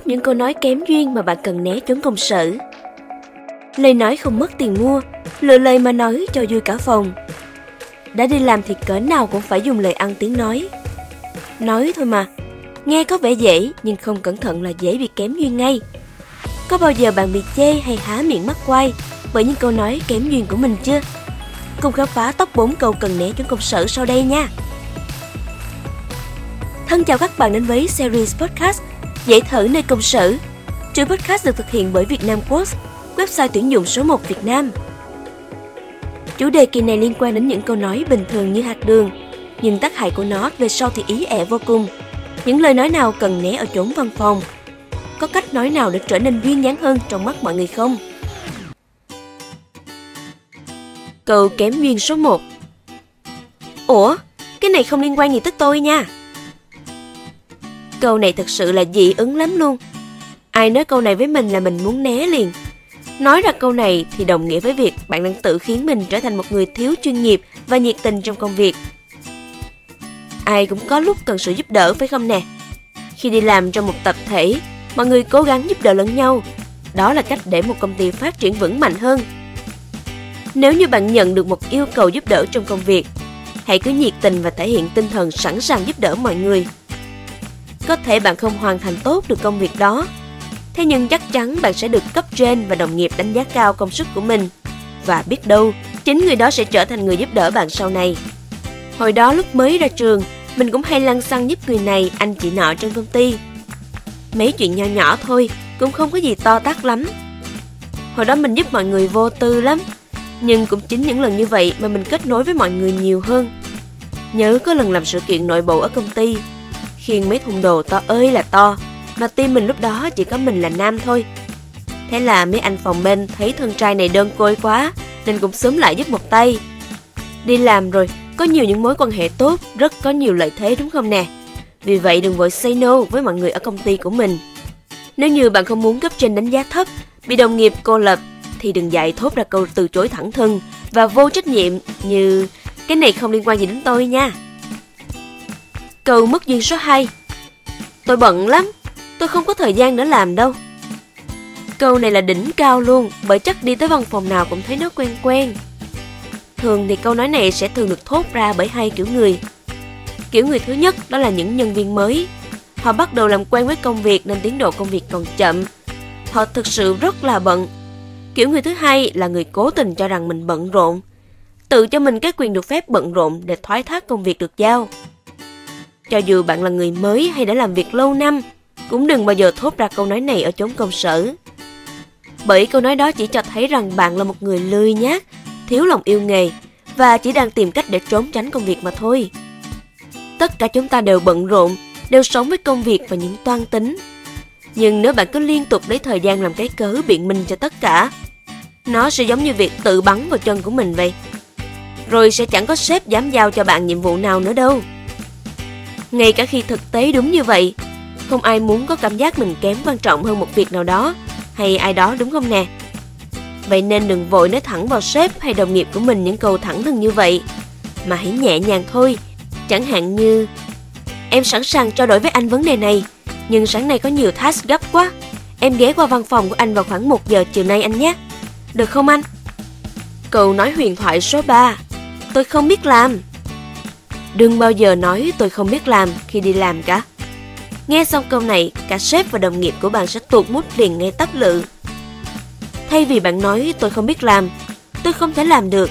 sót những câu nói kém duyên mà bạn cần né chốn công sở. Lời nói không mất tiền mua, lựa lời mà nói cho vui cả phòng. Đã đi làm thì cỡ nào cũng phải dùng lời ăn tiếng nói. Nói thôi mà, nghe có vẻ dễ nhưng không cẩn thận là dễ bị kém duyên ngay. Có bao giờ bạn bị chê hay há miệng mắc quay bởi những câu nói kém duyên của mình chưa? Cùng khám phá top 4 câu cần né chốn công sở sau đây nha. Thân chào các bạn đến với series podcast Dễ thở nơi công sở. Chuỗi podcast được thực hiện bởi Vietnam Quotes, website tuyển dụng số 1 Việt Nam. Chủ đề kỳ này liên quan đến những câu nói bình thường như hạt đường, nhưng tác hại của nó về sau thì ý ẻ vô cùng. Những lời nói nào cần né ở chốn văn phòng? Có cách nói nào để trở nên duyên dáng hơn trong mắt mọi người không? Câu kém duyên số 1 Ủa, cái này không liên quan gì tới tôi nha. Câu này thật sự là dị ứng lắm luôn. Ai nói câu này với mình là mình muốn né liền. Nói ra câu này thì đồng nghĩa với việc bạn đang tự khiến mình trở thành một người thiếu chuyên nghiệp và nhiệt tình trong công việc. Ai cũng có lúc cần sự giúp đỡ phải không nè? Khi đi làm trong một tập thể, mọi người cố gắng giúp đỡ lẫn nhau. Đó là cách để một công ty phát triển vững mạnh hơn. Nếu như bạn nhận được một yêu cầu giúp đỡ trong công việc, hãy cứ nhiệt tình và thể hiện tinh thần sẵn sàng giúp đỡ mọi người. Có thể bạn không hoàn thành tốt được công việc đó, thế nhưng chắc chắn bạn sẽ được cấp trên và đồng nghiệp đánh giá cao công sức của mình. Và biết đâu, chính người đó sẽ trở thành người giúp đỡ bạn sau này. Hồi đó lúc mới ra trường, mình cũng hay lăn xăng giúp người này, anh chị nọ trong công ty. Mấy chuyện nhỏ nhỏ thôi, cũng không có gì to tát lắm. Hồi đó mình giúp mọi người vô tư lắm, nhưng cũng chính những lần như vậy mà mình kết nối với mọi người nhiều hơn. Nhớ có lần làm sự kiện nội bộ ở công ty, khiêng mấy thùng đồ to ơi là to, mà tim mình lúc đó chỉ có mình là nam thôi. Thế là mấy anh phòng bên thấy thân trai này đơn côi quá, nên cũng sớm lại giúp một tay. Đi làm rồi, có nhiều những mối quan hệ tốt, rất có nhiều lợi thế đúng không nè? Vì vậy đừng vội say no với mọi người ở công ty của mình. Nếu như bạn không muốn cấp trên đánh giá thấp, bị đồng nghiệp cô lập, thì đừng dạy thốt ra câu từ chối thẳng thừng và vô trách nhiệm như cái này không liên quan gì đến tôi nha. Câu mất duyên số 2 Tôi bận lắm, tôi không có thời gian nữa làm đâu. Câu này là đỉnh cao luôn bởi chắc đi tới văn phòng nào cũng thấy nó quen quen. Thường thì câu nói này sẽ thường được thốt ra bởi hai kiểu người. Kiểu người thứ nhất đó là những nhân viên mới. Họ bắt đầu làm quen với công việc nên tiến độ công việc còn chậm. Họ thực sự rất là bận. Kiểu người thứ hai là người cố tình cho rằng mình bận rộn. Tự cho mình cái quyền được phép bận rộn để thoái thác công việc được giao. Cho dù bạn là người mới hay đã làm việc lâu năm, cũng đừng bao giờ thốt ra câu nói này ở chốn công sở. Bởi câu nói đó chỉ cho thấy rằng bạn là một người lười nhác, thiếu lòng yêu nghề và chỉ đang tìm cách để trốn tránh công việc mà thôi. Tất cả chúng ta đều bận rộn, đều sống với công việc và những toan tính. Nhưng nếu bạn cứ liên tục lấy thời gian làm cái cớ biện minh cho tất cả, nó sẽ giống như việc tự bắn vào chân của mình vậy. Rồi sẽ chẳng có sếp dám giao cho bạn nhiệm vụ nào nữa đâu. Ngay cả khi thực tế đúng như vậy, không ai muốn có cảm giác mình kém quan trọng hơn một việc nào đó hay ai đó đúng không nè? Vậy nên đừng vội nói thẳng vào sếp hay đồng nghiệp của mình những câu thẳng thừng như vậy, mà hãy nhẹ nhàng thôi. Chẳng hạn như Em sẵn sàng trao đổi với anh vấn đề này, nhưng sáng nay có nhiều task gấp quá. Em ghé qua văn phòng của anh vào khoảng 1 giờ chiều nay anh nhé. Được không anh? Câu nói huyền thoại số 3 Tôi không biết làm Đừng bao giờ nói tôi không biết làm khi đi làm cả. Nghe xong câu này, cả sếp và đồng nghiệp của bạn sẽ tuột mút liền ngay tắp lự. Thay vì bạn nói tôi không biết làm, tôi không thể làm được,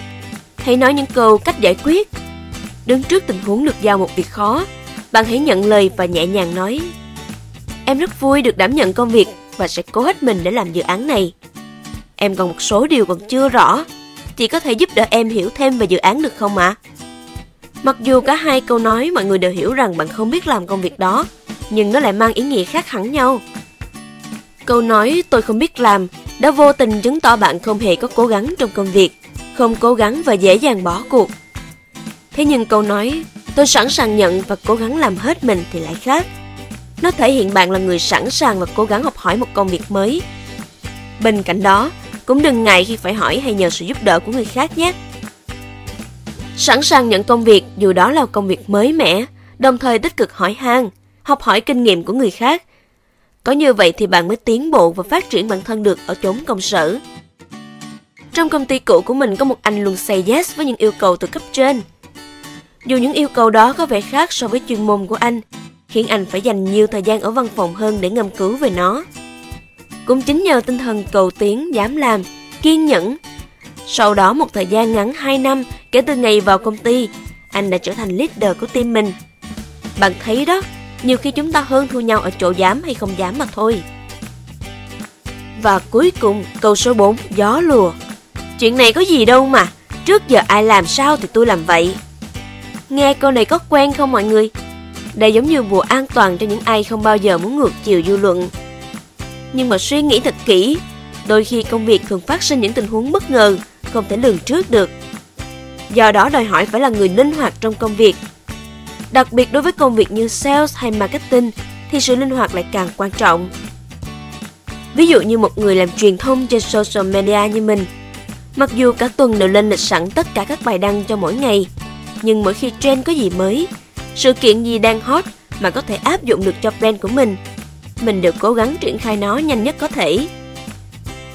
hãy nói những câu cách giải quyết. Đứng trước tình huống được giao một việc khó, bạn hãy nhận lời và nhẹ nhàng nói Em rất vui được đảm nhận công việc và sẽ cố hết mình để làm dự án này. Em còn một số điều còn chưa rõ, chị có thể giúp đỡ em hiểu thêm về dự án được không ạ? À? Mặc dù cả hai câu nói mọi người đều hiểu rằng bạn không biết làm công việc đó, nhưng nó lại mang ý nghĩa khác hẳn nhau. Câu nói tôi không biết làm đã vô tình chứng tỏ bạn không hề có cố gắng trong công việc, không cố gắng và dễ dàng bỏ cuộc. Thế nhưng câu nói tôi sẵn sàng nhận và cố gắng làm hết mình thì lại khác. Nó thể hiện bạn là người sẵn sàng và cố gắng học hỏi một công việc mới. Bên cạnh đó, cũng đừng ngại khi phải hỏi hay nhờ sự giúp đỡ của người khác nhé. Sẵn sàng nhận công việc dù đó là công việc mới mẻ, đồng thời tích cực hỏi han, học hỏi kinh nghiệm của người khác. Có như vậy thì bạn mới tiến bộ và phát triển bản thân được ở chốn công sở. Trong công ty cũ của mình có một anh luôn say yes với những yêu cầu từ cấp trên. Dù những yêu cầu đó có vẻ khác so với chuyên môn của anh, khiến anh phải dành nhiều thời gian ở văn phòng hơn để ngâm cứu về nó. Cũng chính nhờ tinh thần cầu tiến, dám làm, kiên nhẫn. Sau đó một thời gian ngắn 2 năm kể từ ngày vào công ty, anh đã trở thành leader của team mình. Bạn thấy đó, nhiều khi chúng ta hơn thua nhau ở chỗ dám hay không dám mà thôi. Và cuối cùng, câu số 4, gió lùa. Chuyện này có gì đâu mà, trước giờ ai làm sao thì tôi làm vậy. Nghe câu này có quen không mọi người? Đây giống như bùa an toàn cho những ai không bao giờ muốn ngược chiều dư luận. Nhưng mà suy nghĩ thật kỹ, đôi khi công việc thường phát sinh những tình huống bất ngờ, không thể lường trước được. Do đó đòi hỏi phải là người linh hoạt trong công việc. Đặc biệt đối với công việc như sales hay marketing thì sự linh hoạt lại càng quan trọng. Ví dụ như một người làm truyền thông trên social media như mình, mặc dù cả tuần đều lên lịch sẵn tất cả các bài đăng cho mỗi ngày, nhưng mỗi khi trend có gì mới, sự kiện gì đang hot mà có thể áp dụng được cho brand của mình, mình đều cố gắng triển khai nó nhanh nhất có thể.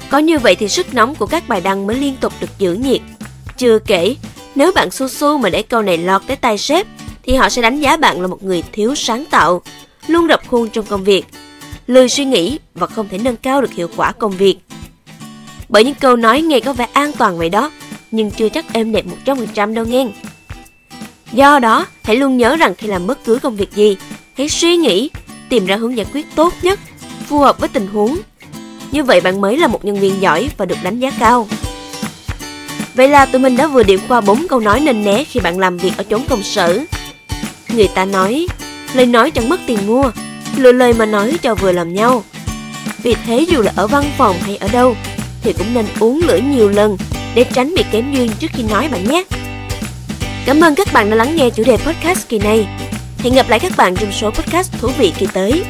Có như vậy thì sức nóng của các bài đăng mới liên tục được giữ nhiệt. Chưa kể, nếu bạn su su mà để câu này lọt tới tay sếp, thì họ sẽ đánh giá bạn là một người thiếu sáng tạo, luôn rập khuôn trong công việc, lười suy nghĩ và không thể nâng cao được hiệu quả công việc. Bởi những câu nói nghe có vẻ an toàn vậy đó, nhưng chưa chắc êm đẹp 100% đâu nghe. Do đó, hãy luôn nhớ rằng khi làm bất cứ công việc gì, hãy suy nghĩ, tìm ra hướng giải quyết tốt nhất, phù hợp với tình huống. Như vậy bạn mới là một nhân viên giỏi và được đánh giá cao. Vậy là tụi mình đã vừa điểm qua bốn câu nói nên né khi bạn làm việc ở chốn công sở. Người ta nói, lời nói chẳng mất tiền mua, lựa lời mà nói cho vừa làm nhau. Vì thế dù là ở văn phòng hay ở đâu, thì cũng nên uống lưỡi nhiều lần để tránh bị kém duyên trước khi nói bạn nhé. Cảm ơn các bạn đã lắng nghe chủ đề podcast kỳ này. Hẹn gặp lại các bạn trong số podcast thú vị kỳ tới.